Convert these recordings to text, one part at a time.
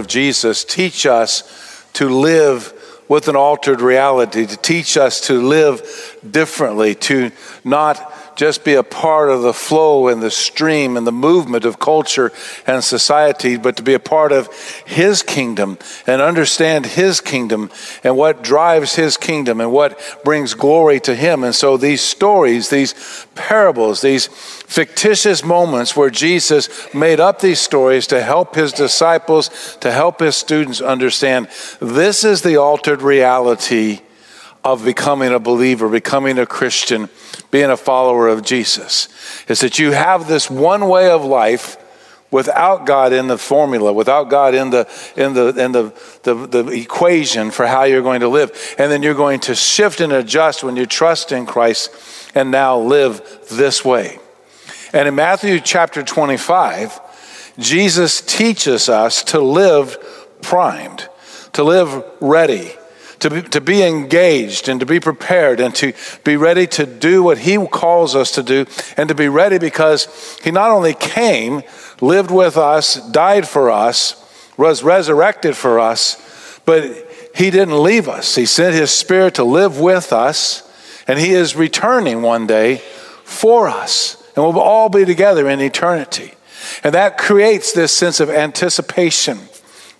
of Jesus teach us to live with an altered reality, to teach us to live differently, to not just be a part of the flow and the stream and the movement of culture and society, but to be a part of His kingdom and understand His kingdom and what drives His kingdom and what brings glory to Him. And so these stories, these parables, these fictitious moments where Jesus made up these stories to help His disciples, to help His students understand this is the altered reality of becoming a believer, becoming a Christian, being a follower of Jesus. Is that you have this one way of life without God in the formula, without God in the in the in the, the, the equation for how you're going to live. And then you're going to shift and adjust when you trust in Christ and now live this way. And in Matthew chapter 25, Jesus teaches us to live primed, to live ready to be, to be engaged and to be prepared and to be ready to do what He calls us to do and to be ready because He not only came, lived with us, died for us, was resurrected for us, but He didn't leave us. He sent His Spirit to live with us, and He is returning one day for us. And we'll all be together in eternity. And that creates this sense of anticipation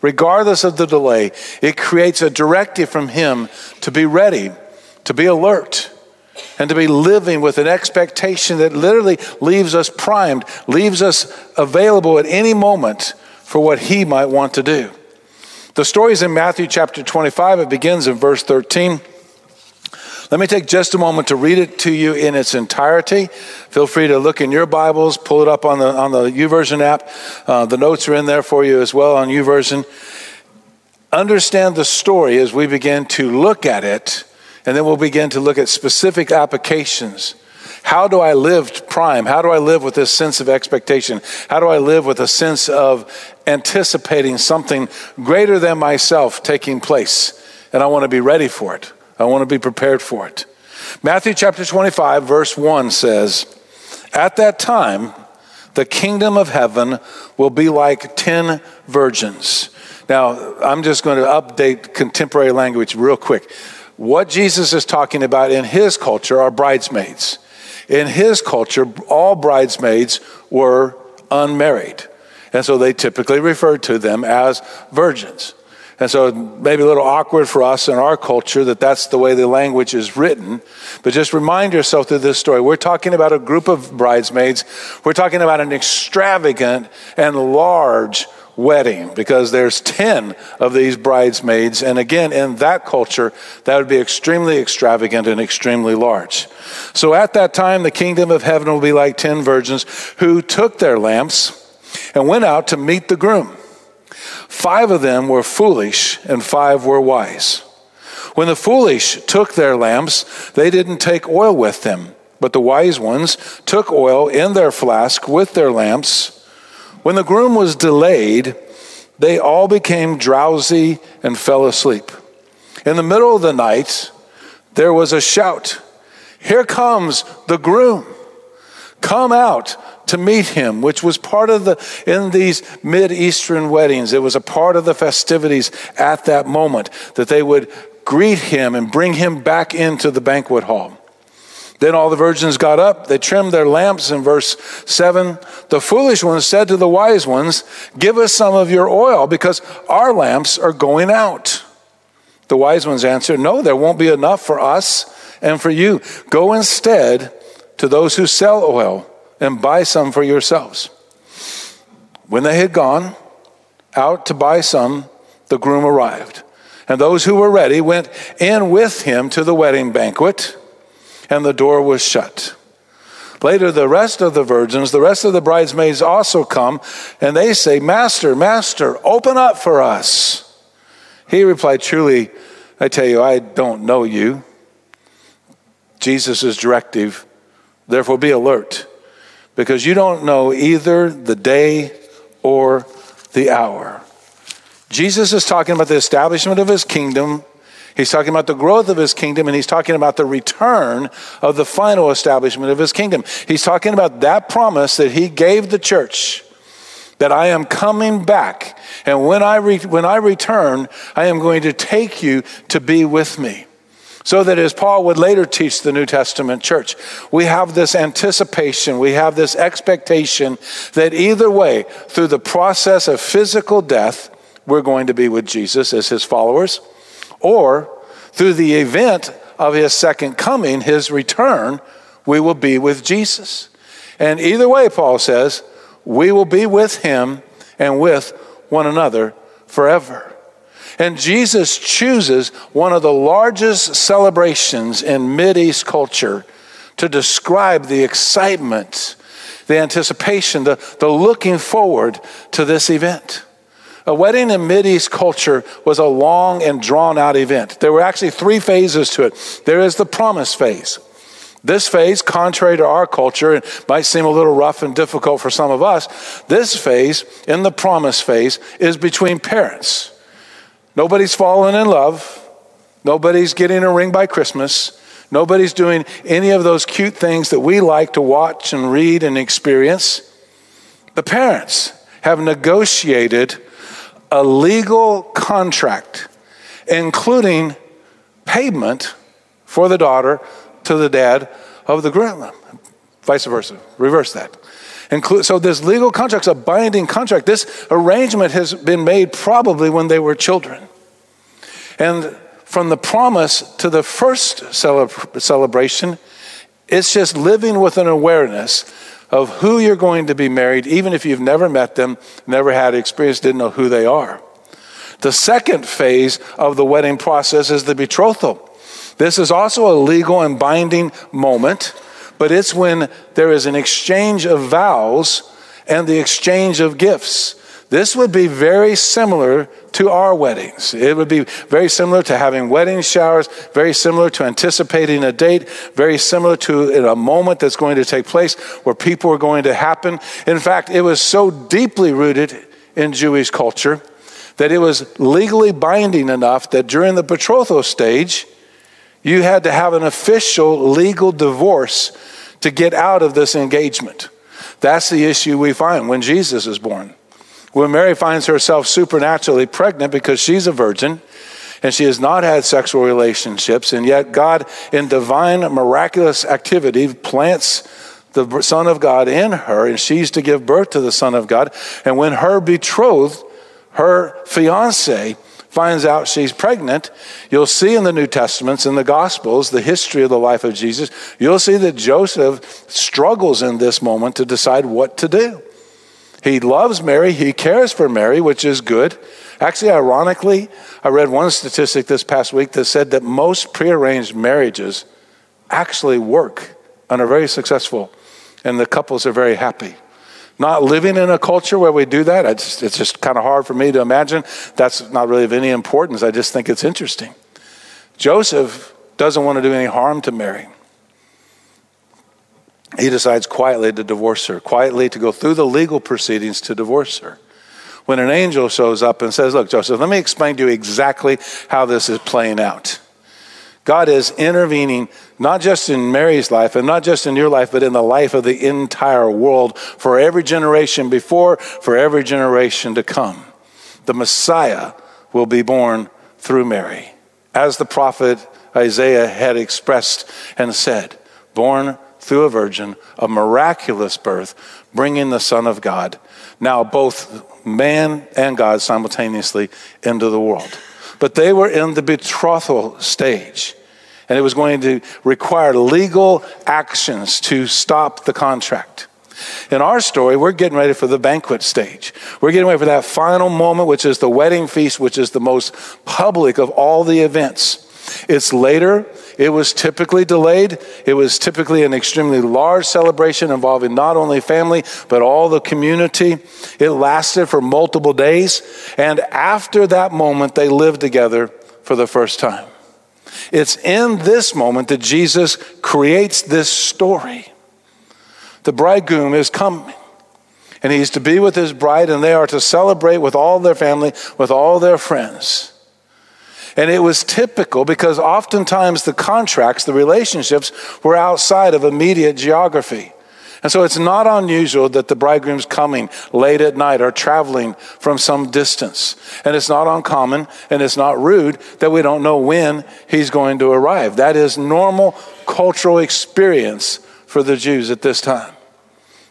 regardless of the delay, it creates a directive from Him to be ready, to be alert, and to be living with an expectation that literally leaves us primed, leaves us available at any moment for what He might want to do. The story is in Matthew chapter 25. It begins in verse 13. Let me take just a moment to read it to you in its entirety. Feel free to look in your Bibles, pull it up on the on the YouVersion app. Uh, the notes are in there for you as well on YouVersion. Understand the story as we begin to look at it, and then we'll begin to look at specific applications. How do I live prime? How do I live with this sense of expectation? How do I live with a sense of anticipating something greater than myself taking place? And I want to be ready for it. I want to be prepared for it. Matthew chapter 25, verse 1 says, At that time, the kingdom of heaven will be like 10 virgins. Now, I'm just going to update contemporary language real quick. What Jesus is talking about in his culture are bridesmaids. In his culture, all bridesmaids were unmarried. And so they typically referred to them as virgins. And so maybe a little awkward for us in our culture that that's the way the language is written. But just remind yourself through this story. We're talking about a group of bridesmaids. We're talking about an extravagant and large wedding because there's 10 of these bridesmaids. And again, in that culture, that would be extremely extravagant and extremely large. So at that time, the kingdom of heaven will be like 10 virgins who took their lamps and went out to meet the groom. Five of them were foolish, and five were wise. When the foolish took their lamps, they didn't take oil with them, but the wise ones took oil in their flask with their lamps. When the groom was delayed, they all became drowsy and fell asleep. In the middle of the night, there was a shout Here comes the groom! Come out to meet him, which was part of the, in these Mid-Eastern weddings, it was a part of the festivities at that moment that they would greet him and bring him back into the banquet hall. Then all the virgins got up, they trimmed their lamps in verse 7. The foolish ones said to the wise ones, Give us some of your oil because our lamps are going out. The wise ones answered, No, there won't be enough for us and for you. Go instead to those who sell oil and buy some for yourselves. When they had gone out to buy some, the groom arrived. And those who were ready went in with him to the wedding banquet, and the door was shut. Later, the rest of the virgins, the rest of the bridesmaids also come, and they say, Master, Master, open up for us. He replied, Truly, I tell you, I don't know you. Jesus' directive, therefore be alert because you don't know either the day or the hour. Jesus is talking about the establishment of his kingdom. He's talking about the growth of his kingdom, and he's talking about the return of the final establishment of his kingdom. He's talking about that promise that he gave the church that I am coming back. And when I, re- when I return, I am going to take you to be with me. So that as Paul would later teach the New Testament church, we have this anticipation, we have this expectation that either way, through the process of physical death, we're going to be with Jesus as his followers, or through the event of his second coming, his return, we will be with Jesus. And either way, Paul says, we will be with him and with one another forever. And Jesus chooses one of the largest celebrations in East culture to describe the excitement, the anticipation, the, the looking forward to this event. A wedding in East culture was a long and drawn out event. There were actually three phases to it. There is the promise phase. This phase, contrary to our culture, it might seem a little rough and difficult for some of us. This phase, in the promise phase, is between parents. Nobody's fallen in love. Nobody's getting a ring by Christmas. Nobody's doing any of those cute things that we like to watch and read and experience. The parents have negotiated a legal contract, including payment for the daughter to the dad of the groom. Vice versa. Reverse that. So this legal contract is a binding contract. This arrangement has been made probably when they were children. And from the promise to the first celebra- celebration, it's just living with an awareness of who you're going to be married, even if you've never met them, never had experience, didn't know who they are. The second phase of the wedding process is the betrothal. This is also a legal and binding moment but it's when there is an exchange of vows and the exchange of gifts. This would be very similar to our weddings. It would be very similar to having wedding showers, very similar to anticipating a date, very similar to a moment that's going to take place where people are going to happen. In fact, it was so deeply rooted in Jewish culture that it was legally binding enough that during the betrothal stage, you had to have an official legal divorce to get out of this engagement. That's the issue we find when Jesus is born. When Mary finds herself supernaturally pregnant because she's a virgin and she has not had sexual relationships, and yet God, in divine, miraculous activity, plants the Son of God in her, and she's to give birth to the Son of God. And when her betrothed, her fiance, finds out she's pregnant, you'll see in the New Testaments, in the Gospels, the history of the life of Jesus, you'll see that Joseph struggles in this moment to decide what to do. He loves Mary, he cares for Mary, which is good. Actually, ironically, I read one statistic this past week that said that most prearranged marriages actually work and are very successful, and the couples are very happy not living in a culture where we do that. It's, it's just kind of hard for me to imagine. That's not really of any importance. I just think it's interesting. Joseph doesn't want to do any harm to Mary. He decides quietly to divorce her, quietly to go through the legal proceedings to divorce her. When an angel shows up and says, Look, Joseph, let me explain to you exactly how this is playing out. God is intervening not just in Mary's life and not just in your life, but in the life of the entire world for every generation before, for every generation to come. The Messiah will be born through Mary, as the prophet Isaiah had expressed and said, born through a virgin, a miraculous birth, bringing the Son of God, now both man and God simultaneously into the world. But they were in the betrothal stage. And it was going to require legal actions to stop the contract. In our story, we're getting ready for the banquet stage. We're getting ready for that final moment, which is the wedding feast, which is the most public of all the events. It's later. It was typically delayed. It was typically an extremely large celebration involving not only family, but all the community. It lasted for multiple days. And after that moment, they lived together for the first time. It's in this moment that Jesus creates this story. The bridegroom is coming. And he's to be with his bride, and they are to celebrate with all their family, with all their friends. And it was typical because oftentimes the contracts, the relationships, were outside of immediate geography. And so it's not unusual that the bridegroom's coming late at night or traveling from some distance. And it's not uncommon and it's not rude that we don't know when he's going to arrive. That is normal cultural experience for the Jews at this time.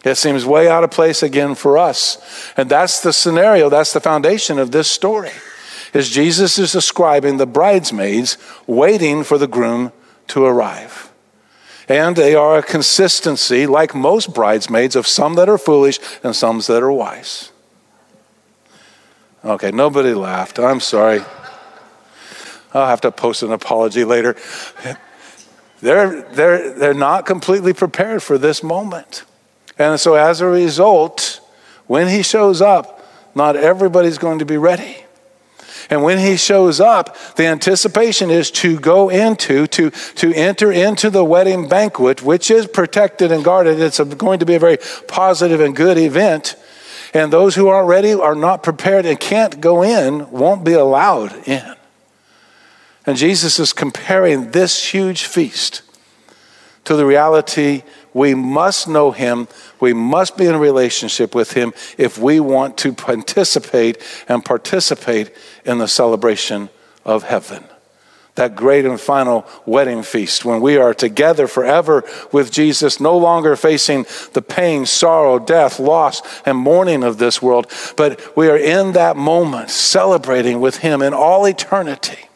It seems way out of place again for us. And that's the scenario, that's the foundation of this story. Is Jesus is describing the bridesmaids waiting for the groom to arrive. And they are a consistency, like most bridesmaids, of some that are foolish and some that are wise. Okay, nobody laughed. I'm sorry. I'll have to post an apology later. They're, they're, they're not completely prepared for this moment. And so, as a result, when he shows up, not everybody's going to be ready. And when he shows up, the anticipation is to go into, to, to enter into the wedding banquet, which is protected and guarded. It's a, going to be a very positive and good event. And those who aren't ready, are not prepared, and can't go in, won't be allowed in. And Jesus is comparing this huge feast to the reality we must know him. We must be in relationship with him if we want to participate and participate in the celebration of heaven. That great and final wedding feast when we are together forever with Jesus, no longer facing the pain, sorrow, death, loss, and mourning of this world, but we are in that moment celebrating with Him in all eternity.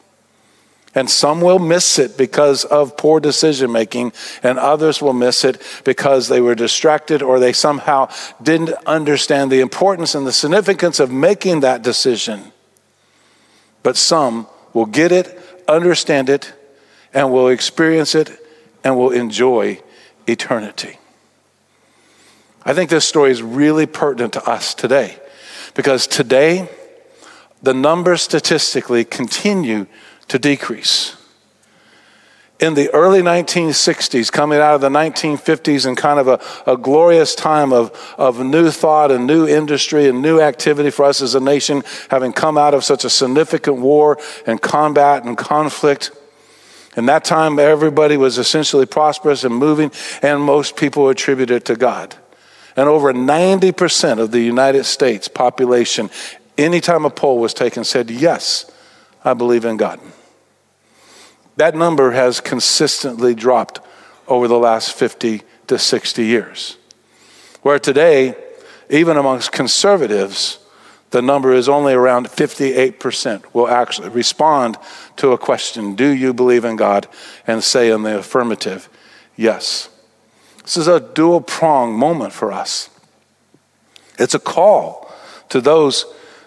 And some will miss it because of poor decision making, and others will miss it because they were distracted or they somehow didn't understand the importance and the significance of making that decision. But some will get it, understand it, and will experience it and will enjoy eternity. I think this story is really pertinent to us today because today, the numbers statistically continue to decrease. In the early 1960s, coming out of the 1950s, and kind of a, a glorious time of, of new thought and new industry and new activity for us as a nation, having come out of such a significant war and combat and conflict. In that time, everybody was essentially prosperous and moving, and most people attributed it to God. And over 90% of the United States population, anytime a poll was taken, said, Yes, I believe in God. That number has consistently dropped over the last 50 to 60 years. Where today, even amongst conservatives, the number is only around 58% will actually respond to a question Do you believe in God? and say in the affirmative, Yes. This is a dual prong moment for us. It's a call to those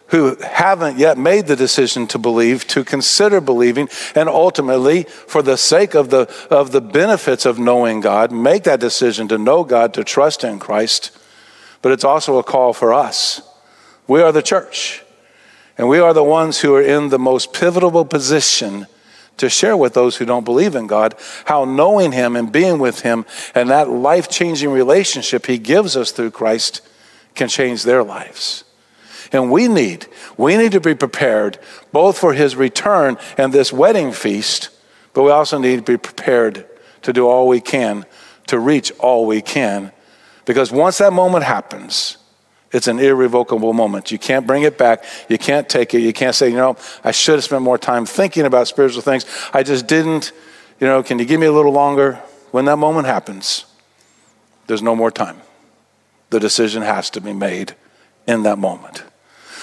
who haven't yet made the decision to believe to consider believing and ultimately for the sake of the of the benefits of knowing God make that decision to know God to trust in Christ. But it's also a call for us. We are the church and we are the ones who are in the most pivotal position to share with those who don't believe in God how knowing him and being with him and that life-changing relationship he gives us through Christ can change their lives and we need, we need to be prepared both for his return and this wedding feast, but we also need to be prepared to do all we can to reach all we can. Because once that moment happens, it's an irrevocable moment. You can't bring it back. You can't take it. You can't say, you know, I should have spent more time thinking about spiritual things. I just didn't. You know, can you give me a little longer? When that moment happens, there's no more time. The decision has to be made in that moment.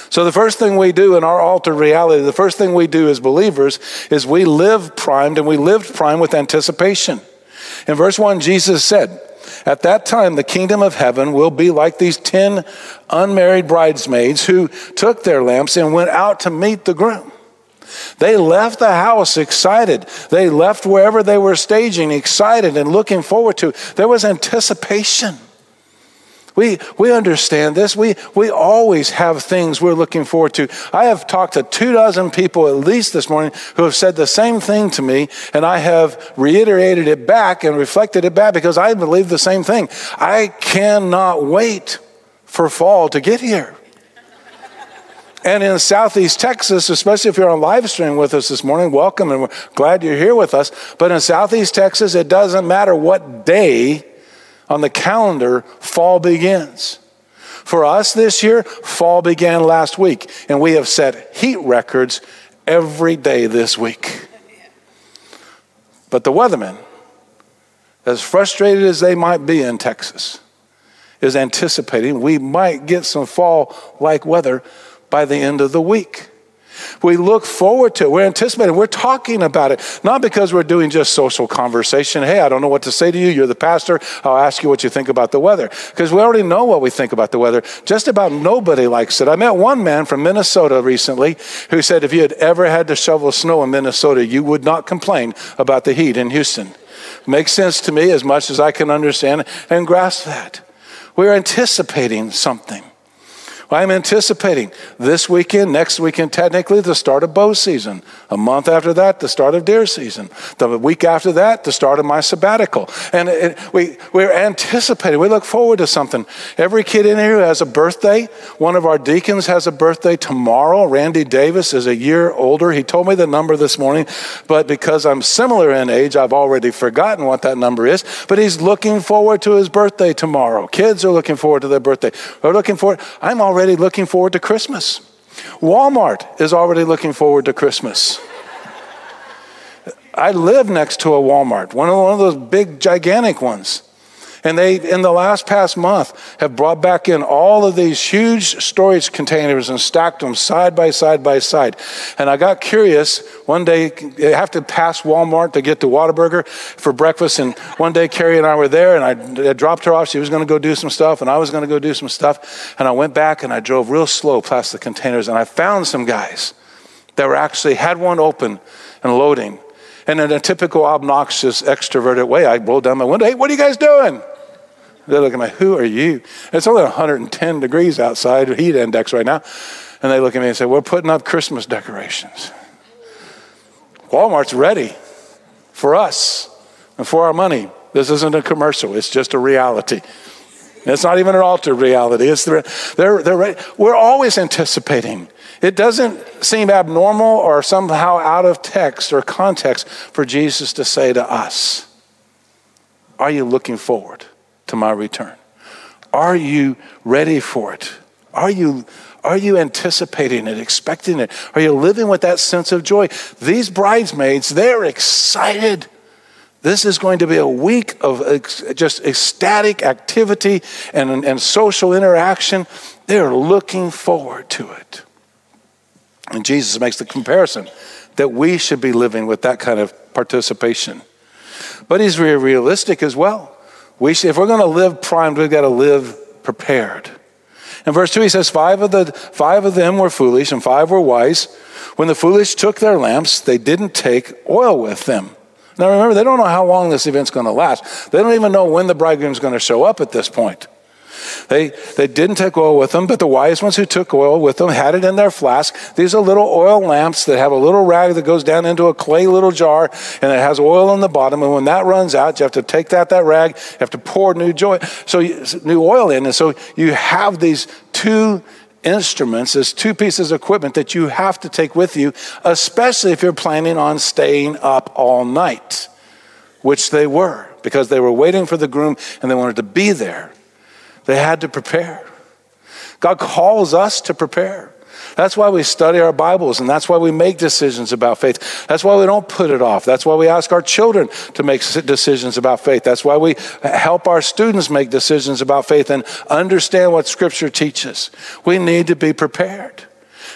So, the first thing we do in our altered reality, the first thing we do as believers is we live primed and we lived primed with anticipation. In verse 1, Jesus said, At that time, the kingdom of heaven will be like these 10 unmarried bridesmaids who took their lamps and went out to meet the groom. They left the house excited. They left wherever they were staging excited and looking forward to. There was anticipation. We, we understand this. We, we always have things we're looking forward to. I have talked to two dozen people at least this morning who have said the same thing to me, and I have reiterated it back and reflected it back because I believe the same thing. I cannot wait for fall to get here. And in Southeast Texas, especially if you're on live stream with us this morning, welcome and we're glad you're here with us. But in Southeast Texas, it doesn't matter what day On the calendar, fall begins. For us this year, fall began last week, and we have set heat records every day this week. But the weathermen, as frustrated as they might be in Texas, is anticipating we might get some fall like weather by the end of the week. We look forward to it. We're anticipating. We're talking about it. Not because we're doing just social conversation. Hey, I don't know what to say to you. You're the pastor. I'll ask you what you think about the weather. Because we already know what we think about the weather. Just about nobody likes it. I met one man from Minnesota recently who said if you had ever had to shovel snow in Minnesota, you would not complain about the heat in Houston. Makes sense to me as much as I can understand and grasp that. We're anticipating something. I'm anticipating this weekend, next weekend, technically, the start of bow season. A month after that, the start of deer season. The week after that, the start of my sabbatical. And it, we, we're anticipating, we look forward to something. Every kid in here has a birthday. One of our deacons has a birthday tomorrow. Randy Davis is a year older. He told me the number this morning, but because I'm similar in age, I've already forgotten what that number is. But he's looking forward to his birthday tomorrow. Kids are looking forward to their birthday. We're looking forward. I'm already already looking forward to Christmas. Walmart is already looking forward to Christmas. I live next to a Walmart, one of, one of those big, gigantic ones. And they, in the last past month, have brought back in all of these huge storage containers and stacked them side by side by side. And I got curious. One day, I have to pass Walmart to get to Whataburger for breakfast. And one day, Carrie and I were there, and I, I dropped her off. She was going to go do some stuff, and I was going to go do some stuff. And I went back and I drove real slow past the containers, and I found some guys that were actually had one open and loading. And in a typical obnoxious, extroverted way, I rolled down my window. Hey, what are you guys doing? They're looking at me, who are you? It's only 110 degrees outside, heat index right now. And they look at me and say, we're putting up Christmas decorations. Walmart's ready for us and for our money. This isn't a commercial, it's just a reality. It's not even an altered reality. It's the, they're, they're ready. We're always anticipating. It doesn't seem abnormal or somehow out of text or context for Jesus to say to us, Are you looking forward? To my return? Are you ready for it? Are you, are you anticipating it, expecting it? Are you living with that sense of joy? These bridesmaids, they're excited. This is going to be a week of ex- just ecstatic activity and, and social interaction. They're looking forward to it. And Jesus makes the comparison that we should be living with that kind of participation. But he's very realistic as well. We should, if we're going to live primed, we've got to live prepared. In verse 2, he says, five of, the, five of them were foolish and five were wise. When the foolish took their lamps, they didn't take oil with them. Now remember, they don't know how long this event's going to last. They don't even know when the bridegroom's going to show up at this point. They, they didn't take oil with them, but the wise ones who took oil with them had it in their flask. These are little oil lamps that have a little rag that goes down into a clay little jar and it has oil on the bottom. And when that runs out, you have to take that, that rag, you have to pour new joy, so you, new oil in. And so you have these two instruments, as two pieces of equipment that you have to take with you, especially if you're planning on staying up all night, which they were, because they were waiting for the groom and they wanted to be there. They had to prepare. God calls us to prepare. That's why we study our Bibles and that's why we make decisions about faith. That's why we don't put it off. That's why we ask our children to make decisions about faith. That's why we uh, help our students make decisions about faith and understand what Scripture teaches. We need to be prepared.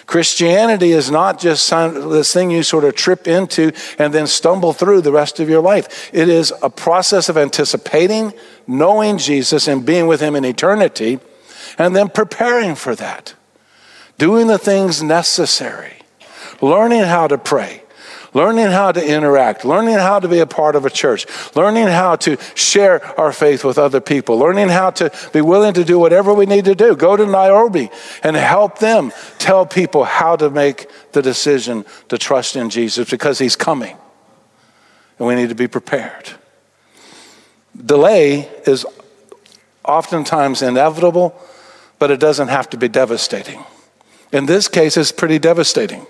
Christianity is not just this thing you sort of trip into and then stumble through the rest of your life. It is a process of anticipating, knowing Jesus, and being with Him in eternity, and then preparing for that, doing the things necessary, learning how to pray learning how to interact, learning how to be a part of a church, learning how to share our faith with other people, learning how to be willing to do whatever we need to do. Go to Nairobi and help them tell people how to make the decision to trust in Jesus because he's coming. And we need to be prepared. Delay is oftentimes inevitable, but it doesn't have to be devastating. In this case, it's pretty devastating.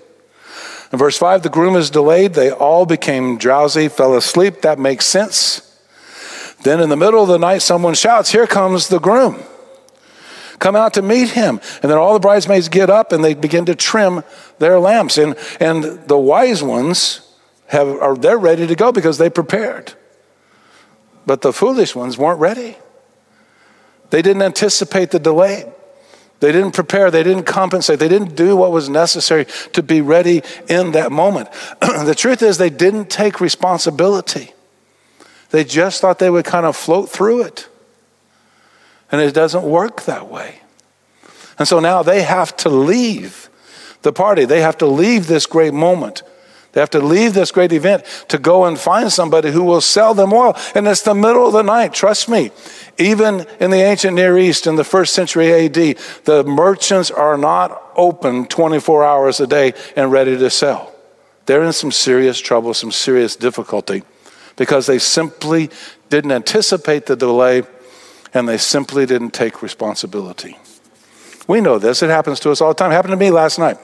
In verse 5, the groom is delayed. They all became drowsy, fell asleep. That makes sense. Then in the middle of the night, someone shouts, Here comes the groom. Come out to meet him. And then all the bridesmaids get up and they begin to trim their lamps. And, and the wise ones have, are they're ready to go because they prepared. But the foolish ones weren't ready. They didn't anticipate the delay. They didn't prepare, they didn't compensate, they didn't do what was necessary to be ready in that moment. the truth is, they didn't take responsibility. They just thought they would kind of float through it. And it doesn't work that way. And so now they have to leave the party, they have to leave this great moment. They have to leave this great event to go and find somebody who will sell them oil. And it's the middle of the night, trust me. Even in the ancient Near East in the first century AD, the merchants are not open 24 hours a day and ready to sell. They're in some serious trouble, some serious difficulty because they simply didn't anticipate the delay and they simply didn't take responsibility. We know this, it happens to us all the time. It happened to me last night.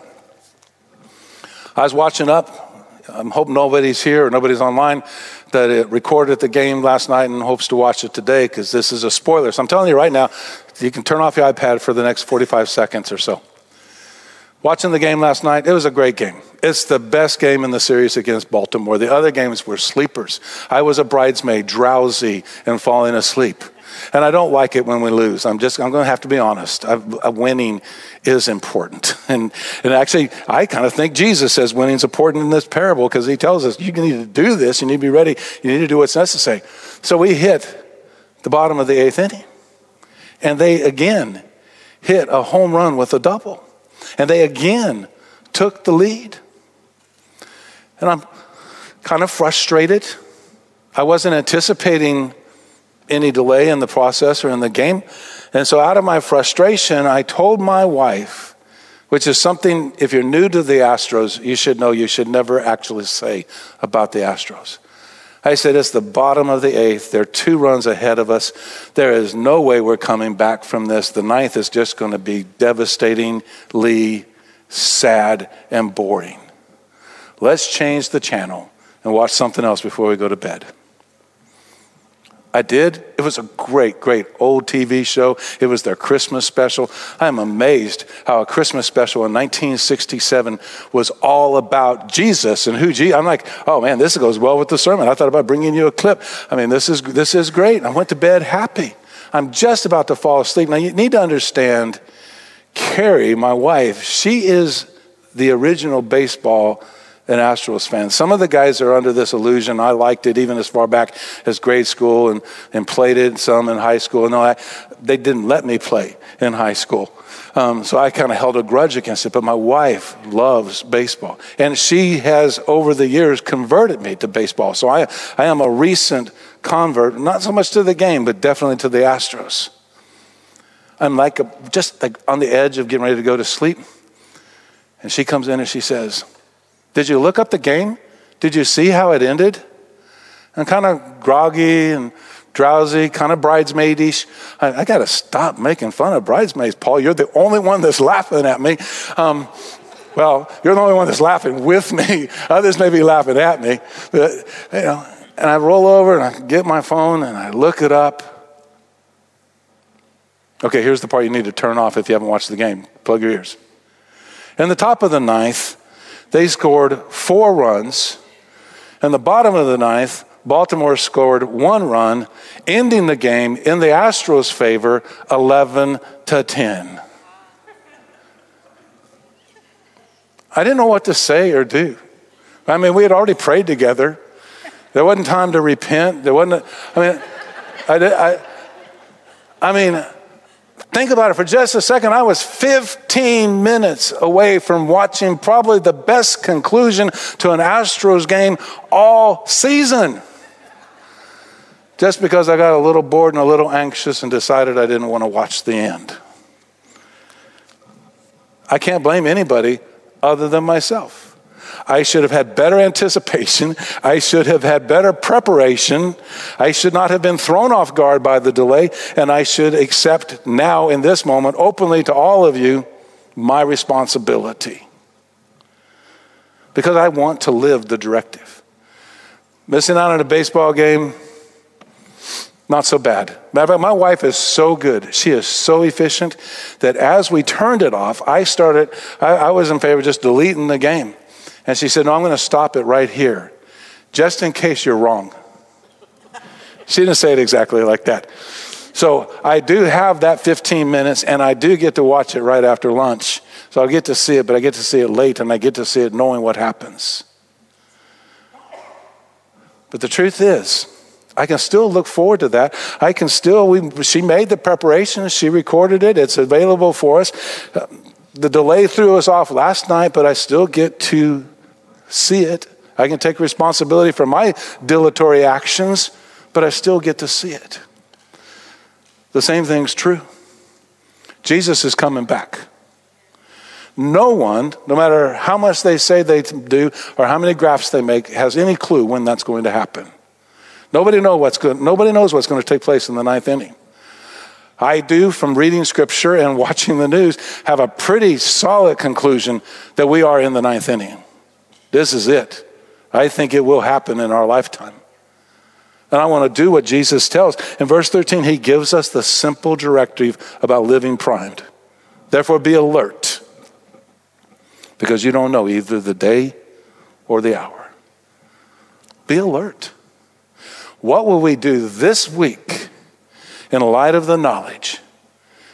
I was watching up I hope nobody's here or nobody's online that it recorded the game last night and hopes to watch it today because this is a spoiler. So I'm telling you right now, you can turn off your iPad for the next 45 seconds or so. Watching the game last night, it was a great game. It's the best game in the series against Baltimore. The other games were sleepers. I was a bridesmaid, drowsy and falling asleep. And I don't like it when we lose. I'm just, I'm going to have to be honest. I, uh, winning is important. And, and actually, I kind of think Jesus says winning is important in this parable because he tells us you need to do this, you need to be ready, you need to do what's necessary. So we hit the bottom of the eighth inning. And they again hit a home run with a double. And they again took the lead. And I'm kind of frustrated. I wasn't anticipating any delay in the process or in the game. And so, out of my frustration, I told my wife, which is something, if you're new to the Astros, you should know you should never actually say about the Astros. I said, It's the bottom of the eighth. They're two runs ahead of us. There is no way we're coming back from this. The ninth is just going to be devastatingly sad and boring. Let's change the channel and watch something else before we go to bed. I did. It was a great, great old TV show. It was their Christmas special. I am amazed how a Christmas special in 1967 was all about Jesus and who Jesus. I'm like, oh man, this goes well with the sermon. I thought about bringing you a clip. I mean, this is this is great. I went to bed happy. I'm just about to fall asleep. Now you need to understand, Carrie, my wife, she is the original baseball an Astros fan. Some of the guys are under this illusion. I liked it even as far back as grade school and, and played it, some in high school. I, they didn't let me play in high school. Um, so I kind of held a grudge against it. But my wife loves baseball. And she has, over the years, converted me to baseball. So I, I am a recent convert, not so much to the game, but definitely to the Astros. I'm like a, just like on the edge of getting ready to go to sleep. And she comes in and she says, did you look up the game? Did you see how it ended? I'm kind of groggy and drowsy, kind of bridesmaidish. I, I got to stop making fun of bridesmaids, Paul. You're the only one that's laughing at me. Um, well, you're the only one that's laughing with me. Others may be laughing at me. But, you know, and I roll over and I get my phone and I look it up. Okay, here's the part you need to turn off if you haven't watched the game. Plug your ears. In the top of the ninth, they scored four runs. And the bottom of the ninth, Baltimore scored one run, ending the game in the Astros' favor 11 to 10. I didn't know what to say or do. I mean, we had already prayed together. There wasn't time to repent. There wasn't, I mean, I, I, I mean, Think about it for just a second. I was 15 minutes away from watching probably the best conclusion to an Astros game all season. Just because I got a little bored and a little anxious and decided I didn't want to watch the end. I can't blame anybody other than myself. I should have had better anticipation. I should have had better preparation. I should not have been thrown off guard by the delay. And I should accept now, in this moment, openly to all of you, my responsibility. Because I want to live the directive. Missing out on a baseball game, Not so bad. Matter of fact, my wife is so good. She is so efficient that as we turned it off, I started, I, I was in favor of just deleting the game. And she said, No, I'm going to stop it right here, just in case you're wrong. She didn't say it exactly like that. So I do have that 15 minutes, and I do get to watch it right after lunch. So I get to see it, but I get to see it late, and I get to see it knowing what happens. But the truth is, I can still look forward to that. I can still, we, she made the preparations, she recorded it, it's available for us. The delay threw us off last night, but I still get to see it. I can take responsibility for my dilatory actions, but I still get to see it. The same thing's true. Jesus is coming back. No one, no matter how much they say they do or how many graphs they make, has any clue when that's going to happen. Nobody, know what's good, nobody knows what's going to take place in the ninth inning. I do, from reading scripture and watching the news, have a pretty solid conclusion that we are in the ninth inning. This is it. I think it will happen in our lifetime. And I want to do what Jesus tells. In verse 13, he gives us the simple directive about living primed. Therefore, be alert because you don't know either the day or the hour. Be alert. What will we do this week in light of the knowledge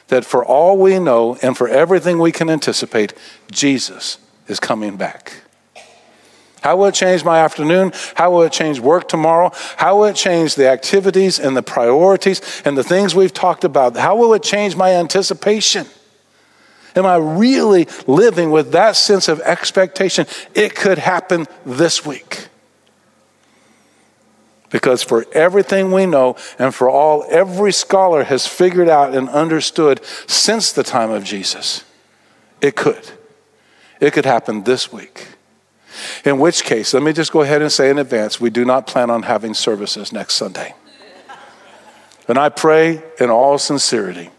that for all we know and for everything we can anticipate, Jesus is coming back? How will it change my afternoon? How will it change work tomorrow? How will it change the activities and the priorities and the things we've talked about? How will it change my anticipation? Am I really living with that sense of expectation? It could happen this week. Because for everything we know and for all every scholar has figured out and understood since the time of Jesus, it could. It could happen this week. In which case, let me just go ahead and say in advance, we do not plan on having services next Sunday. And I pray in all sincerity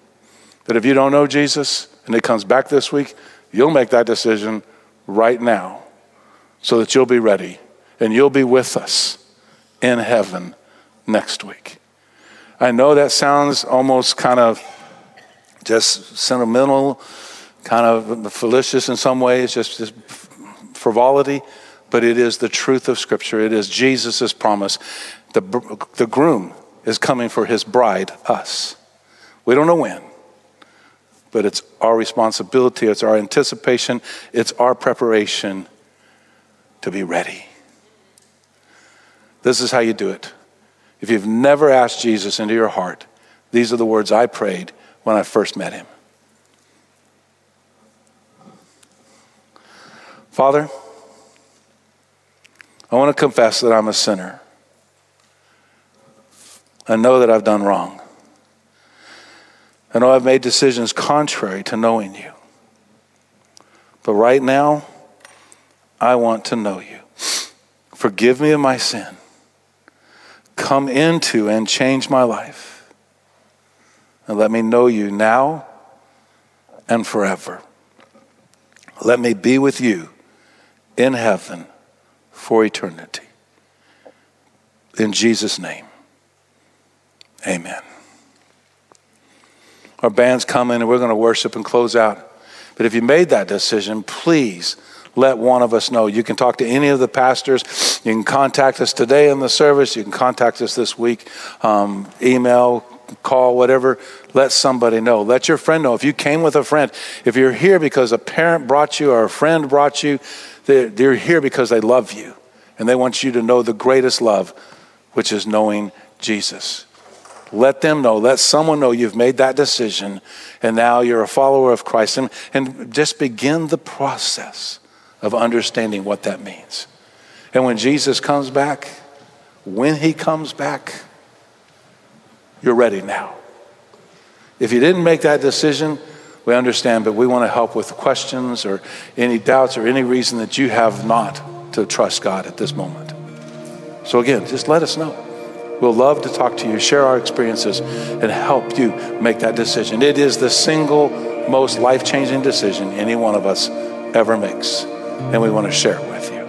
that if you don't know Jesus and it comes back this week, you'll make that decision right now so that you'll be ready and you'll be with us in heaven next week. I know that sounds almost kind of just sentimental, kind of fallacious in some ways, just, just frivolity, but it is the truth of Scripture. It is Jesus' promise. The, the groom is coming for his bride, us. We don't know when, but it's our responsibility, it's our anticipation, it's our preparation to be ready. This is how you do it. If you've never asked Jesus into your heart, these are the words I prayed when I first met him. Father, I want to confess that I'm a sinner. I know that I've done wrong. I know I've made decisions contrary to knowing you. But right now, I want to know you. Forgive me of my sin. Come into and change my life. And let me know you now and forever. Let me be with you in heaven for eternity. In Jesus' name, amen. Our band's coming and we're going to worship and close out. But if you made that decision, please let one of us know. You can talk to any of the pastors. You can contact us today in the service. You can contact us this week, um, email, call, whatever. Let somebody know. Let your friend know. If you came with a friend, if you're here because a parent brought you or a friend brought you, they're, here because they love you and they want you to know the greatest love, which is knowing Jesus. Let them know, let someone know you've made that decision and now you're a follower of Christ and, and just begin the process of understanding what that means. And when Jesus comes back, when he comes back, you're ready now. If you didn't make that decision, we understand, but we want to help with questions or any doubts or any reason that you have not to trust God at this moment. So, again, just let us know. We'll love to talk to you, share our experiences, and help you make that decision. It is the single most life changing decision any one of us ever makes, and we want to share it with you.